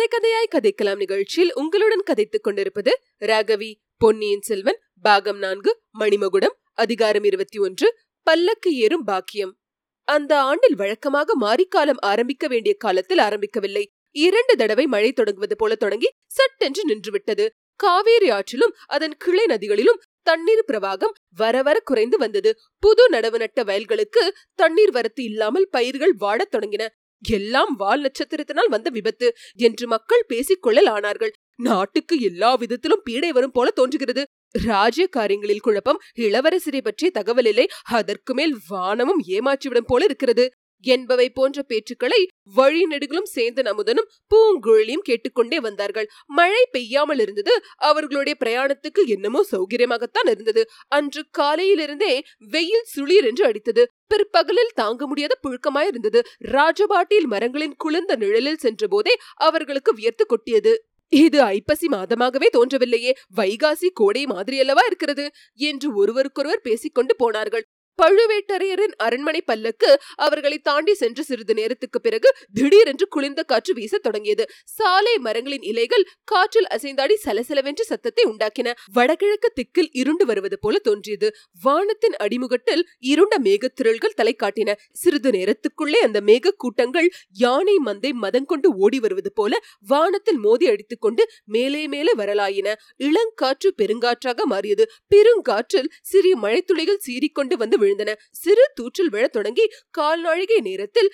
கதை கதையாய் கதைக்கலாம் நிகழ்ச்சியில் உங்களுடன் கதைத்துக் கொண்டிருப்பது ராகவி பொன்னியின் செல்வன் பாகம் நான்கு மணிமகுடம் அதிகாரம் இருபத்தி ஒன்று பல்லக்கு ஏறும் பாக்கியம். அந்த ஆண்டில் வழக்கமாக மாரிக்காலம் ஆரம்பிக்க வேண்டிய காலத்தில் ஆரம்பிக்கவில்லை. இரண்டு தடவை மழை தொடங்குவது போல தொடங்கி சட்டென்று நின்றுவிட்டது. காவேரி ஆற்றிலும் அதன் கிளை நதிகளிலும் தண்ணீர் பிரவாகம் வரவர குறைந்து வந்தது. புது நடவு நட்ட வயல்களுக்கு தண்ணீர் வரத்து இல்லாமல் பயிர்கள் வாடத் தொடங்கின. எல்லாம் வால் நட்சத்திரத்தினால் வந்த விபத்து என்று மக்கள் பேசிக்கொள்ளல் ஆனார்கள் நாட்டுக்கு எல்லா விதத்திலும் பீடை வரும் போல தோன்றுகிறது. ராஜ்ய காரியங்களில் குழப்பம் இளவரசரை பற்றிய தகவல் இல்லை அதற்கு மேல் வானமும் ஏமாற்றிவிடும் போல இருக்கிறது. என்பவை போன்ற பேச்சுக்களை வழி நெடுகளும் சேந்தன் அமுதனும் பூங்குழலியும் கேட்டுக்கொண்டே வந்தார்கள். மழை பெய்யாமல் இருந்தது. அவர்களுடைய பிரயாணத்துக்கு என்னமோ சௌகரியமாகத்தான் இருந்தது. அன்று காலையிலிருந்தே வெயில் சுளீர் என்று அடித்தது. பிற்பகலில் தாங்க முடியாத புழுக்கமாயிருந்தது ராஜபாட்டியில் மரங்களின் குளிர்ந்த நிழலில் சென்ற போதே அவர்களுக்கு வியர்த்து கொட்டியது. இது ஐப்பசி மாதமாகவே தோன்றவில்லையே. வைகாசி கோடை மாதிரியல்லவா இருக்கிறது? என்று ஒருவருக்கொருவர் பேசிக்கொண்டு போனார்கள். பழுவேட்டரையரின் அரண்மனை பல்லக்கு அவர்களை தாண்டி சென்று சிறிது நேரத்துக்கு பிறகு திடீரென்று குளிர்ந்த காற்று வீசத் தொடங்கியது. சாலை மரங்களின் இலைகள் காற்றில் அசைந்தாடி சலசலவென்று சத்தத்தை உண்டாக்கின. வடகிழக்கு திக்கில் இருண்டு வருவது போல தோன்றியது. வானத்தின் அடிமுகட்டில் இருண்ட மேகத்திரள்கள் தலை காட்டின. சிறிது நேரத்துக்குள்ளே அந்த மேக கூட்டங்கள் யானை மந்தை மதங்கொண்டு ஓடி வருவது போல வானத்தில் மோதி அடித்துக் கொண்டு மேலே மேலே வரலாயின. இளங்காற்று பெருங்காற்றாக மாறியது. பெருங்காற்றில் சிறிய மழைத்துளிகள் சீறிக்கொண்டு வந்து விழுந்தன. சிறு தூற்றில் விழத் தொடங்கி கால்நாழிகை நேரத்தில்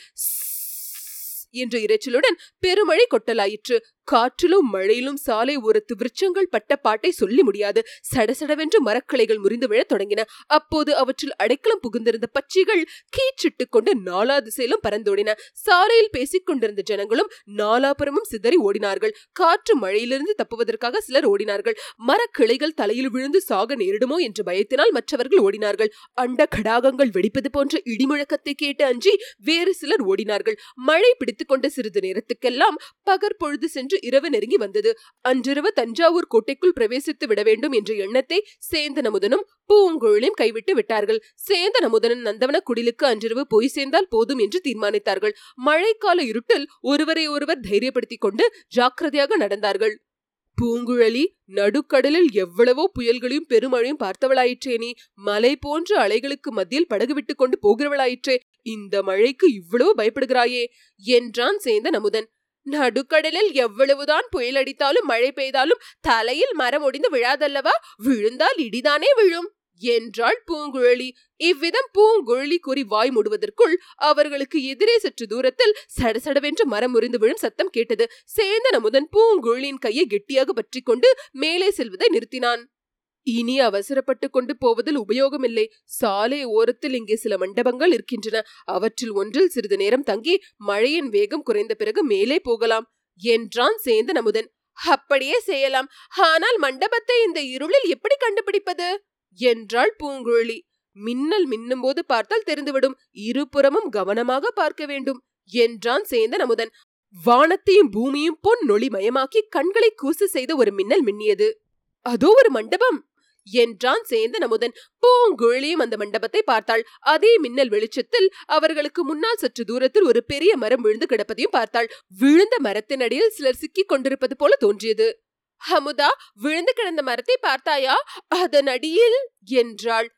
என்ற இரைச்சலுடன் பெருமழை கொட்டலாயிற்று. காற்றிலும் மழையிலும் சாலை ஓரத்து விருட்சங்கள் பட்ட பாட்டை சொல்லி முடியாது. சடசடவென்று மரக்கிளைகள் முறிந்து விழத் தொடங்கின. அப்போது அவற்றில் அடைக்கலம் புகுந்திருந்த பச்சிகள் கீச்சிட்டு கொண்டு நாலா திசையிலும் பறந்தோடின. சாலையில் பேசிக் கொண்டிருந்த ஜனங்களும் நாலாபுரமும் சிதறி ஓடினார்கள். காற்று மழையிலிருந்து தப்புவதற்காக சிலர் ஓடினார்கள். மரக்கிளைகள் தலையில் விழுந்து சாக நேரிடுமோ என்ற பயத்தினால் மற்றவர்கள் ஓடினார்கள். அண்ட கடாகங்கள் வெடிப்பது போன்ற இடிமுழக்கத்தை கேட்டு அஞ்சி வேறு சிலர் ஓடினார்கள். மழை பிடித்துக் கொண்ட சிறிது நேரத்துக்கெல்லாம் பகற்பொழுது சென்று இரவு நெருங்கி வந்தது. அன்றிரவு தஞ்சாவூர் கோட்டைக்குள் பிரவேசித்து விட வேண்டும் என்ற எண்ணத்தை சேந்தன முதனும் பூங்குழலியும் கைவிட்டு விட்டார்கள். சேந்தன முதனன் நந்தவன குடிலுக்கு அன்றிரவு போய் சேர்ந்தால் போதும் என்று தீர்மானித்தார்கள். மழைக்கால இருட்டில் ஒருவரை ஒருவர் தைரியப்படுத்திக் கொண்டு ஜாக்கிரதையாக நடந்தார்கள். பூங்குழலி நடுக்கடலில் எவ்வளவோ புயல்களையும் பெருமழையும் பார்த்தவளாயிற்றே நீ. மலை போன்ற அலைகளுக்கு மத்தியில் படகு விட்டு கொண்டு போகிறவளாயிற்றே. இந்த மழைக்கு இவ்வளவு பயப்படுகிறாயே? என்றான் சேந்தன் அமுதன் நடுக்கடலில் எவ்வளவுதான் புயல் அடித்தாலும் மழை பெய்தாலும் தலையில் மரம் ஒடிந்து விழாதல்லவா? விழுந்தால் இடிதானே விழும்? என்றாள் பூங்குழலி. இவ்விதம் பூங்குழலி கூறி வாய் மூடுவதற்குள் அவர்களுக்கு எதிரே சற்று தூரத்தில் சடசடவென்று மரம் முறிந்து விழும் சத்தம் கேட்டது. சேந்தன் அமுதன் பூங்குழலியின் கையை கெட்டியாக பற்றி கொண்டு மேலே செல்வதை நிறுத்தினான். இனி அவசரப்பட்டு கொண்டு போவதில் உபயோகமில்லை. சாலை ஓரத்தில் இங்கே சில மண்டபங்கள் இருக்கின்றன. அவற்றில் ஒன்றில் சிறிது நேரம் தங்கி மழையின் வேகம் குறைந்த பிறகு மேலே போகலாம். என்றான் சேந்தன் அமுதன் அப்படியே செய்யலாம். ஆனால் மண்டபத்தை இந்த இருளில் எப்படி கண்டுபிடிப்பது? என்றாள் பூங்குழலி. மின்னல் மின்னும் போது பார்த்தால் தெரிந்துவிடும். இருபுறமும் கவனமாக பார்க்க வேண்டும் என்றான் சேந்தன் அமுதன் வானத்தையும் பூமியும் பொன் நொளிமயமாக்கி கண்களை கூசு செய்த ஒரு மின்னல் மின்னியது. அதோ ஒரு மண்டபம். என்றான் சேந்தன் அமுதன். பூங்குழலியும் அந்த மண்டபத்தை பார்த்தாள். அதே மின்னல் வெளிச்சத்தில் அவர்களுக்கு முன்னால் சற்று தூரத்தில் ஒரு பெரிய மரம் விழுந்து கிடப்பதையும் பார்த்தாள். விழுந்த மரத்தின் அடியில் சிலர் சிக்கிக் கொண்டிருப்பது போல தோன்றியது. அமுதா விழுந்து கிடந்த மரத்தை பார்த்தாயா? அதன் அடியில் என்றாள்.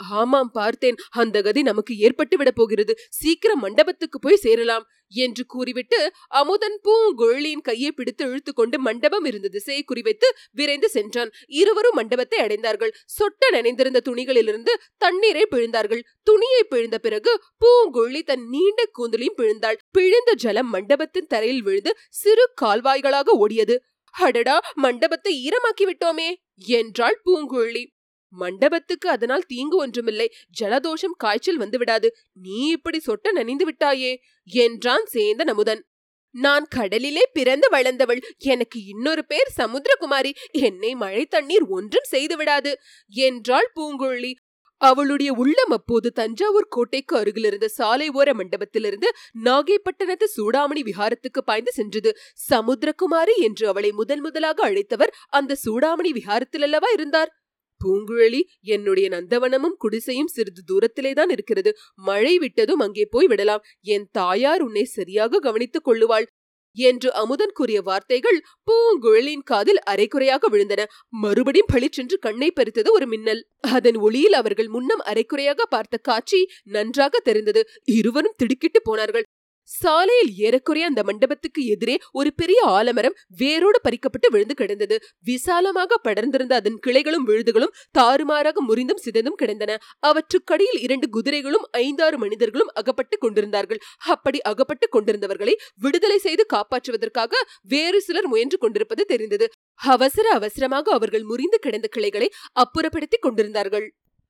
ஆமாம் பார்த்தேன். அந்த கதி நமக்கு ஏற்பட்டு விட போகிறது. சீக்கிரம் மண்டபத்துக்கு போய் சேரலாம் என்று கூறிவிட்டு அமுதன் பூங்குழலியின் கையை பிடித்து இழுத்து கொண்டு மண்டபம் இருந்த திசையை குறிவைத்து விரைந்து சென்றான். இருவரும் மண்டபத்தை அடைந்தார்கள். சொட்ட நனைந்திருந்த துணிகளிலிருந்து தண்ணீரை பிழிந்தார்கள். துணியை பிழிந்த பிறகு பூங்குழலி தன் நீண்ட கூந்தலையும் பிழிந்தாள். பிழிந்த ஜலம் மண்டபத்தின் தரையில் விழுந்து சிறு கால்வாய்களாக ஓடியது. அடடா மண்டபத்தை ஈரமாக்கி விட்டோமே என்றாள் பூங்குழலி மண்டபத்துக்கு அதனால் தீங்கு ஒன்றுமில்லை. ஜலதோஷம் காய்ச்சல் வந்துவிடாது. நீ இப்படி சொட்ட நனிந்து விட்டாயே. என்றான் சேந்தன் அமுதன் நான் கடலிலே பிறந்து வளர்ந்தவள். எனக்கு இன்னொரு பேர் சமுத்திரகுமாரி. என்னை மழை தண்ணீர் ஒன்றும் செய்து விடாது. என்றாள் பூங்குழலி. அவளுடைய உள்ளம் அப்போது தஞ்சாவூர் கோட்டைக்கு அருகில் இருந்த சாலை ஓர மண்டபத்திலிருந்து நாகைப்பட்டினத்து சூடாமணி விஹாரத்துக்கு பாய்ந்து சென்றது. சமுத்திரகுமாரி என்று அவளை முதன் முதலாக அழைத்தவர் அந்த சூடாமணி விஹாரத்தில் அல்லவா இருந்தார்? பூங்குழலி என்னுடைய நந்தவனமும் குடிசையும் சிறிது தூரத்திலே தான் இருக்கிறது. மழை விட்டதும் அங்கே போய் விடலாம். என் தாயார் உன்னை சரியாக கவனித்துக் கொள்ளுவாள் என்று அமுதன் கூறிய வார்த்தைகள் பூங்குழலின் காதில் அரைக்குறையாக விழுந்தன. மறுபடியும் பளிச்சென்று கண்ணை பறித்தது ஒரு மின்னல். அதன் ஒளியில் அவர்கள் முன்னம் அரைக்குறையாக பார்த்த காட்சி நன்றாக தெரிந்தது. இருவரும் திடுக்கிட்டு போனார்கள். சாலையில் ஏறக்குறைய அந்த மண்டபத்துக்கு எதிரே ஒரு பெரிய ஆலமரம் வேரோடு பறிக்கப்பட்டு விழுந்து கிடந்தது. விசாலமாக படர்ந்திருந்த அதன் கிளைகளும் விழுதுகளும் தாறுமாறாக முறிந்தும் சிதைந்தும் கிடந்தன. அவற்றுக்கடியில் இரண்டு குதிரைகளும் ஐந்தாறு மனிதர்களும் அகப்பட்டு கொண்டிருந்தார்கள். அப்படி அகப்பட்டு கொண்டிருந்தவர்களை விடுதலை செய்து காப்பாற்றுவதற்காக வேறு சிலர் முயன்று கொண்டிருப்பது தெரிந்தது. அவசர அவசரமாக அவர்கள் முறிந்து கிடந்த கிளைகளை அப்புறப்படுத்திக் கொண்டிருந்தார்கள்.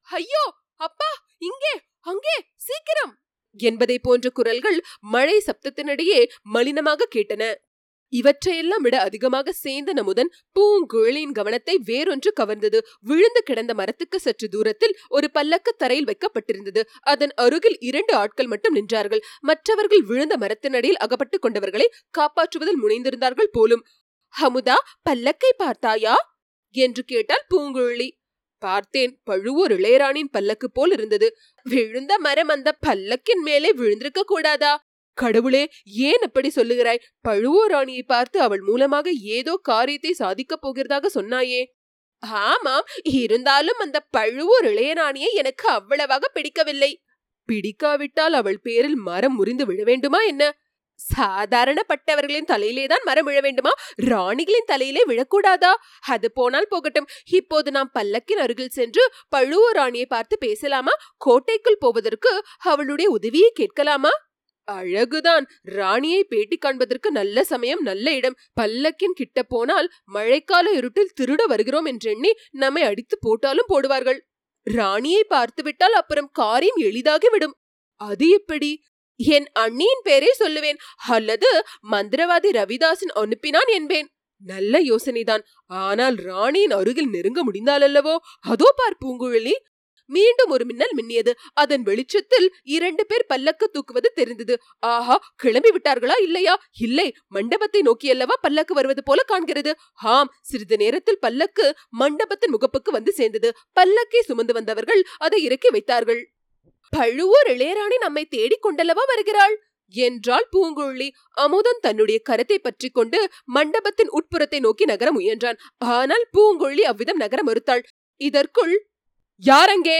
ஐயோ! அப்பா! இங்கே! அங்கே! சீக்கிரம்! என்பதை போன்ற குரல்கள் மழை சப்தத்தினிடையே மலினமாக கேட்டன. இவற்றையெல்லாம் விட அதிகமாக சேர்ந்த நமுதன் பூங்குழலியின் கவனத்தை வேறொன்று கவர்ந்தது. விழுந்து கிடந்த மரத்துக்கு சற்று தூரத்தில் ஒரு பல்லக்கு தரையில் வைக்கப்பட்டிருந்தது. அதன் அருகில் இரண்டு ஆட்கள் மட்டும் நின்றார்கள். மற்றவர்கள் விழுந்த மரத்தினடியில் அகப்பட்டுக் கொண்டவர்களை காப்பாற்றுவதில் முனைந்திருந்தார்கள் போலும். ஹமுதா பல்லக்கை பார்த்தாயா? என்று கேட்டால் பூங்குழலி. பார்த்தேன். பழுவூர் இளையராணின் பல்லக்கு போல் இருந்தது. விழுந்த மரம் அந்த பல்லக்கின் மேலே விழுந்திருக்க கூடாதா? கடவுளே ஏன் அப்படி சொல்லுகிறாய்? பழுவூர் ராணியை பார்த்து அவள் மூலமாக ஏதோ காரியத்தை சாதிக்கப் போகிறதாக சொன்னாயே. ஆமாம் இருந்தாலும் அந்த பழுவூர் இளையராணியை எனக்கு அவ்வளவாக பிடிக்கவில்லை. பிடிக்காவிட்டால் அவள் பேரில் மரம் முறிந்து விழ வேண்டுமா என்ன? சாதாரணப்பட்டவர்களின் தலையிலே தான் மரம் விழ வேண்டுமா? ராணிகளின் தலையிலே விழக்கூடாதா? அது போனால் போகட்டும். இப்போது நாம் பல்லக்கின் அருகில் சென்று பழுவூர் ராணியை பார்த்து பேசலாமா? கோட்டைக்குள் போவதற்கு அவளுடைய உதவியை கேட்கலாமா? அழகுதான். ராணியை பேட்டி காண்பதற்கு நல்ல சமயம் நல்ல இடம். பல்லக்கின் கிட்ட போனால் மழைக்கால இருட்டில் திருட வருகிறோம் என்றெண்ணி நம்மை அடித்து போட்டாலும் போடுவார்கள். ராணியை பார்த்துவிட்டால் அப்புறம் காரியம் எளிதாகிவிடும். அது எப்படி? என் அண்ணியின் பேரே சொல்லுவேன். அல்லது மந்திரவாதி ரவிதாசன் அனுப்பினான் என்பேன். நல்ல யோசனைதான். ஆனால் ராணியின் அருகில் நெருங்க முடிந்தாலல்லவோ? அதோ பார் பூங்குழலி. மீண்டும் ஒரு மின்னல் மின்னியது. அதன் வெளிச்சத்தில் இரண்டு பேர் பல்லக்கு தூக்குவது தெரிந்தது. ஆஹா கிளம்பி விட்டார்களா இல்லையா? இல்லை மண்டபத்தை நோக்கியல்லவா பல்லக்கு வருவது போல காண்கிறது. ஆம் சிறிது நேரத்தில் பல்லக்கு மண்டபத்தின் முகப்புக்கு வந்து சேர்ந்தது. பல்லக்கை சுமந்து வந்தவர்கள் அதை இறக்கி வைத்தார்கள். பழுவூர் இளையராணி நம்மை தேடிக் கொண்டல்லவா வருகிறாள்? என்றாள் பூங்குழலி. அமுதன் தன்னுடைய கரத்தை பற்றி கொண்டு மண்டபத்தின் உட்புறத்தை நோக்கி நகர முயன்றான். ஆனால் பூங்குழலி அவ்விதம் நகர மறுத்தாள். இதற்குள் யாரங்கே?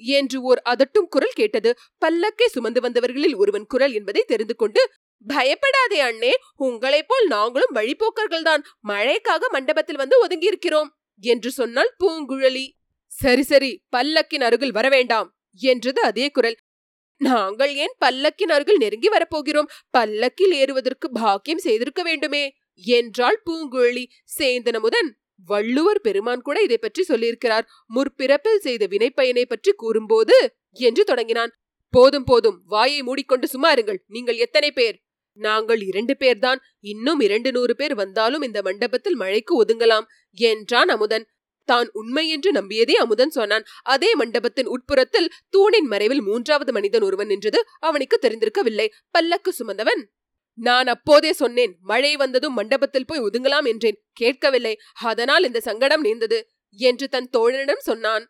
என்று ஓர் அதட்டும் குரல் கேட்டது. பல்லக்கை சுமந்து வந்தவர்களில் ஒருவன் குரல் என்பதை தெரிந்து கொண்டு பயப்படாதே அண்ணே உங்களைப் போல் நாங்களும் வழிபோக்கர்கள்தான் மழைக்காக மண்டபத்தில் வந்து ஒதுங்கியிருக்கிறோம் என்று சொன்னாள் பூங்குழலி. சரி சரி பல்லக்கின் அருகில் வரவேண்டாம். என்றது அதே குரல். நாங்கள் ஏன் பல்லக்கின் அருகில் நெருங்கி வரப்போகிறோம்? பல்லக்கில் ஏறுவதற்கு பாக்கியம் செய்திருக்க வேண்டுமே? என்றாள் பூங்குழலி. சேந்தனமுதன் வள்ளுவர் பெருமான் கூட இதை பற்றி சொல்லியிருக்கிறார். முற்பிறப்பில் செய்த வினைப்பயனை பற்றி கூறும்போது என்று தொடங்கினான். போதும் போதும். வாயை மூடிக்கொண்டு சும்மா இருங்கள். நீங்கள் எத்தனை பேர்? நாங்கள் இரண்டு பேர்தான். இன்னும் இரண்டு நூறு பேர் வந்தாலும் இந்த மண்டபத்தில் மழைக்கு ஒதுங்கலாம் என்றான் அமுதன். தான் உண்மை என்று நம்பியதே அமுதன் சொன்னான். அதே மண்டபத்தின் உட்புறத்தில் தூணின் மறைவில் மூன்றாவது மனிதன் ஒருவன் நின்றது அவனுக்கு தெரிந்திருக்கவில்லை. பல்லக்கு சுமந்தவன். நான் அப்போதே சொன்னேன் மழை வந்ததும் மண்டபத்தில் போய் ஒதுங்கலாம் என்றேன். கேட்கவில்லை. அதனால் இந்த சங்கடம் நேர்ந்தது என்று தன் தோழனிடம் சொன்னான்.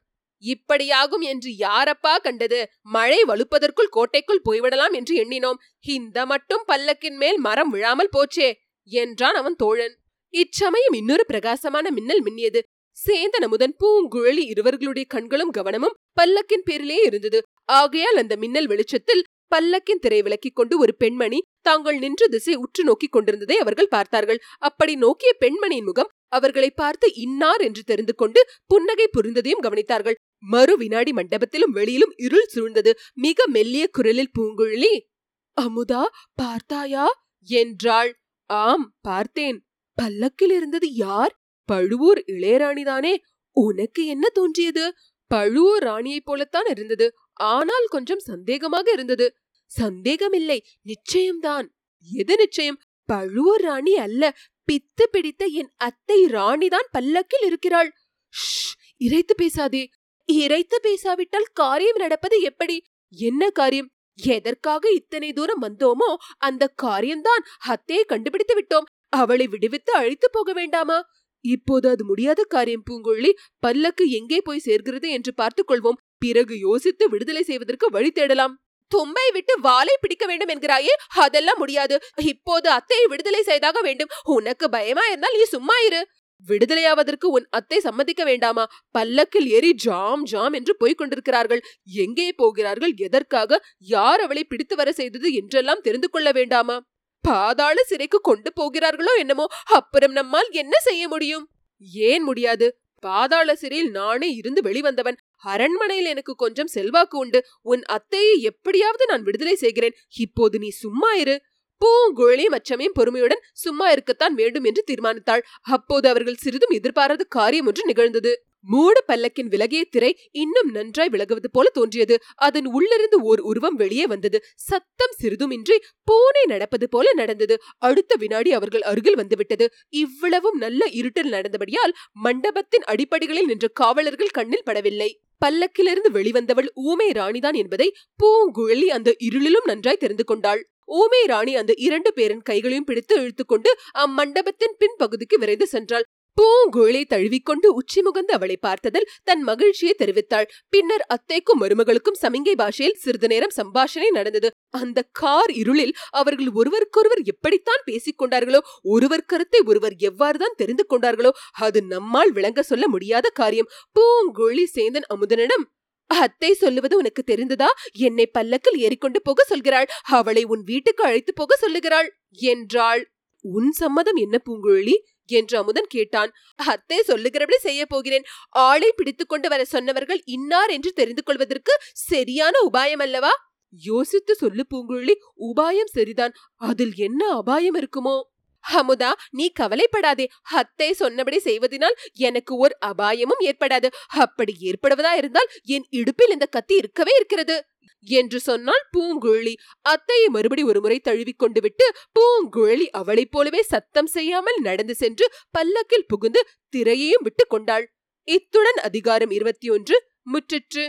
இப்படியாகும் என்று யாரப்பா கண்டது? மழை வலுப்பதற்குள் கோட்டைக்குள் போய்விடலாம் என்று எண்ணினோம். இந்த மட்டும் பல்லக்கின் மேல் மரம் விழாமல் போச்சே என்றான் அவன் தோழன். இச்சமயம் இன்னொரு பிரகாசமான மின்னல் மின்னியது. சேந்தனமுதன் பூங்குழலி இருவர்களுடைய கண்களும் கவனமும் பல்லக்கின் பேரிலே இருந்தது. ஆகையால் அந்த மின்னல் வெளிச்சத்தில் பல்லக்கின் திரை விலக்கிக் கொண்டு ஒரு பெண்மணி தாங்கள் நின்ற திசை உற்று நோக்கிக் கொண்டிருந்ததை அவர்கள் பார்த்தார்கள். அப்படி நோக்கிய பெண்மணியின் முகம் அவர்களை பார்த்து இன்னார் என்று தெரிந்து கொண்டு புன்னகை புரிந்ததையும் கவனித்தார்கள். மறு வினாடி மண்டபத்திலும் வெளியிலும் இருள் சூழ்ந்தது. மிக மெல்லிய குரலில் பூங்குழலி அமுதா பார்த்தாயா? என்றாள். ஆம் பார்த்தேன். பல்லக்கில் இருந்தது யார்? பழுவூர் இளையராணிதானே உனக்கு என்ன தோன்றியது? பழுவூர் ராணியைப் போலத்தான் இருந்தது. ஆனால் கொஞ்சம் சந்தேகமாக இருந்தது. சந்தேகமில்லை. நிச்சயம்தான். எது நிச்சயம்? பழுவூர் ராணி அல்ல. பித்து பிடித்த என் அத்தை ராணிதான் பல்லக்கில் இருக்கிறாள். இறைத்து பேசாதே. இறைத்து பேசாவிட்டால் காரியம் நடப்பது எப்படி? என்ன காரியம்? எதற்காக இத்தனை தூரம் வந்தோமோ அந்த காரியம்தான் அத்தையை கண்டுபிடித்து விட்டோம். அவளை விடுவித்து அழைத்து போக வேண்டாமா? இப்போது அது முடியாத காரியம். பூங்கொழி பல்லக்கு எங்கே போய் சேர்கிறது என்று பார்த்துக் கொள்வோம். பிறகு யோசித்து விடுதலை செய்வதற்கு வழி தேடலாம். தும்பை விட்டு வாளை பிடிக்க வேண்டும் என்கிறாயே? அதெல்லாம் முடியாது. இப்போது அத்தையை விடுதலை செய்தாக வேண்டும். உனக்கு பயமா இருந்தால் நீ சும்மா இரு. விடுதலையாவதற்கு உன் அத்தை சம்மதிக்க வேண்டாமா? பல்லக்கில் ஏறி ஜாம் ஜாம் என்று போய்க் கொண்டிருக்கிறார்கள். எங்கே போகிறார்கள்? எதற்காக? யார் அவளை பிடித்து வர செய்தது? என்றெல்லாம் தெரிந்து கொள்ள வேண்டாமா? பாதாள சிறைக்கு கொண்டு போகிறார்களோ என்னமோ? அப்புறம் நம்மால் என்ன செய்ய முடியும்? ஏன் முடியாது? பாதாள சிறையில் நானே இருந்து வெளிவந்தவன். அரண்மனையில் எனக்கு கொஞ்சம் செல்வாக்கு உண்டு. உன் அத்தையை எப்படியாவது நான் விடுதலை செய்கிறேன். இப்போது நீ சும்மா இரு. பூங்குழலியும் அச்சமையும் பொறுமையுடன் சும்மா இருக்கத்தான் வேண்டும் என்று தீர்மானித்தாள். அப்போது அவர்கள் சிறிதும் எதிர்பாராத காரியம் ஒன்று நிகழ்ந்தது. மூடு பல்லக்கின் விலகிய திரை இன்னும் நன்றாய் விலகுவது போல தோன்றியது. அதன் உள்ளிருந்து ஓர் உருவம் வெளியே வந்தது. சத்தம் சிறிதுமின்றி பூனை நடப்பது போல நடந்தது. அடுத்த வினாடி அவர்கள் அருகில் வந்துவிட்டது. இவ்வளவும் நல்ல இருட்டில் நடந்தபடியால் மண்டபத்தின் அடிப்படைகளில் நின்ற காவலர்கள் கண்ணில் படவில்லை. பல்லக்கிலிருந்து வெளிவந்தவள் ஊமை ராணிதான் என்பதை பூங்குழலி அந்த இருளிலும் நன்றாய் தெரிந்து கொண்டாள். ஊமை ராணி அந்த இரண்டு பேரின் கைகளையும் பிடித்து இழுத்துக்கொண்டு அம்மண்டபத்தின் பின்பகுதிக்கு விரைந்து சென்றாள். பூங்குழலி தழுவிக்கொண்டு உச்சி முகந்து அவளை பார்த்ததில் தன் மகிழ்ச்சியை தெரிவித்தாள். பின்னர் அத்தைக்கும் மருமகளுக்கும் சமிங்கை பாஷையில் சிறிது நேரம் சம்பாஷணை நடந்தது. அந்த கார் இருளில் அவர்கள் ஒருவருக்கொருவர் எப்படித்தான் பேசிக் கொண்டார்களோ ஒருவர் கருத்தை ஒருவர் எவ்வாறுதான் தெரிந்து கொண்டார்களோ அது நம்மால் விளங்க சொல்ல முடியாத காரியம். பூங்குழலி சேந்தன் அமுதனிடம் அத்தை சொல்லுவது உனக்கு தெரிந்ததா? என்னை பல்லக்கில் ஏறிக்கொண்டு போக சொல்கிறாள். அவளை உன் வீட்டுக்கு அழைத்து போக சொல்லுகிறாள் என்றாள். உன் சம்மதம் என்ன பூங்குழலி என்று அமுதன் கேட்டான். அத்தை சொல்லுகிறபடி செய்ய போகிறேன். ஆளை பிடித்துக்கொண்டு வர சொன்னவர்கள் இன்னார் என்று தெரிந்து கொள்வதற்கு சரியான உபாயம் அல்லவா? யோசித்து சொல்லு பூங்குழலி உபாயம் சரிதான். அதில் என்ன அபாயம் இருக்குமோ? அமுதா நீ கவலைப்படாதே. அத்தை சொன்னபடி செய்வதனால் எனக்கு ஒரு அபாயமும் ஏற்படாது. அப்படி ஏற்படுவதா இருந்தால் என் இடுப்பில் இந்த கத்தி இருக்கவே இருக்கிறது. என்று சொன்னாள் பூங்குழலி அத்தையை மறுபடி ஒருமுறை தழுவிக்கொண்டு விட்டு பூங்குழலி அவளைப் போலவே சத்தம் செய்யாமல் நடந்து சென்று பல்லக்கில் புகுந்து திரையையும் விட்டு கொண்டாள். இத்துடன் அதிகாரம் இருபத்தி ஒன்று முற்றிற்று.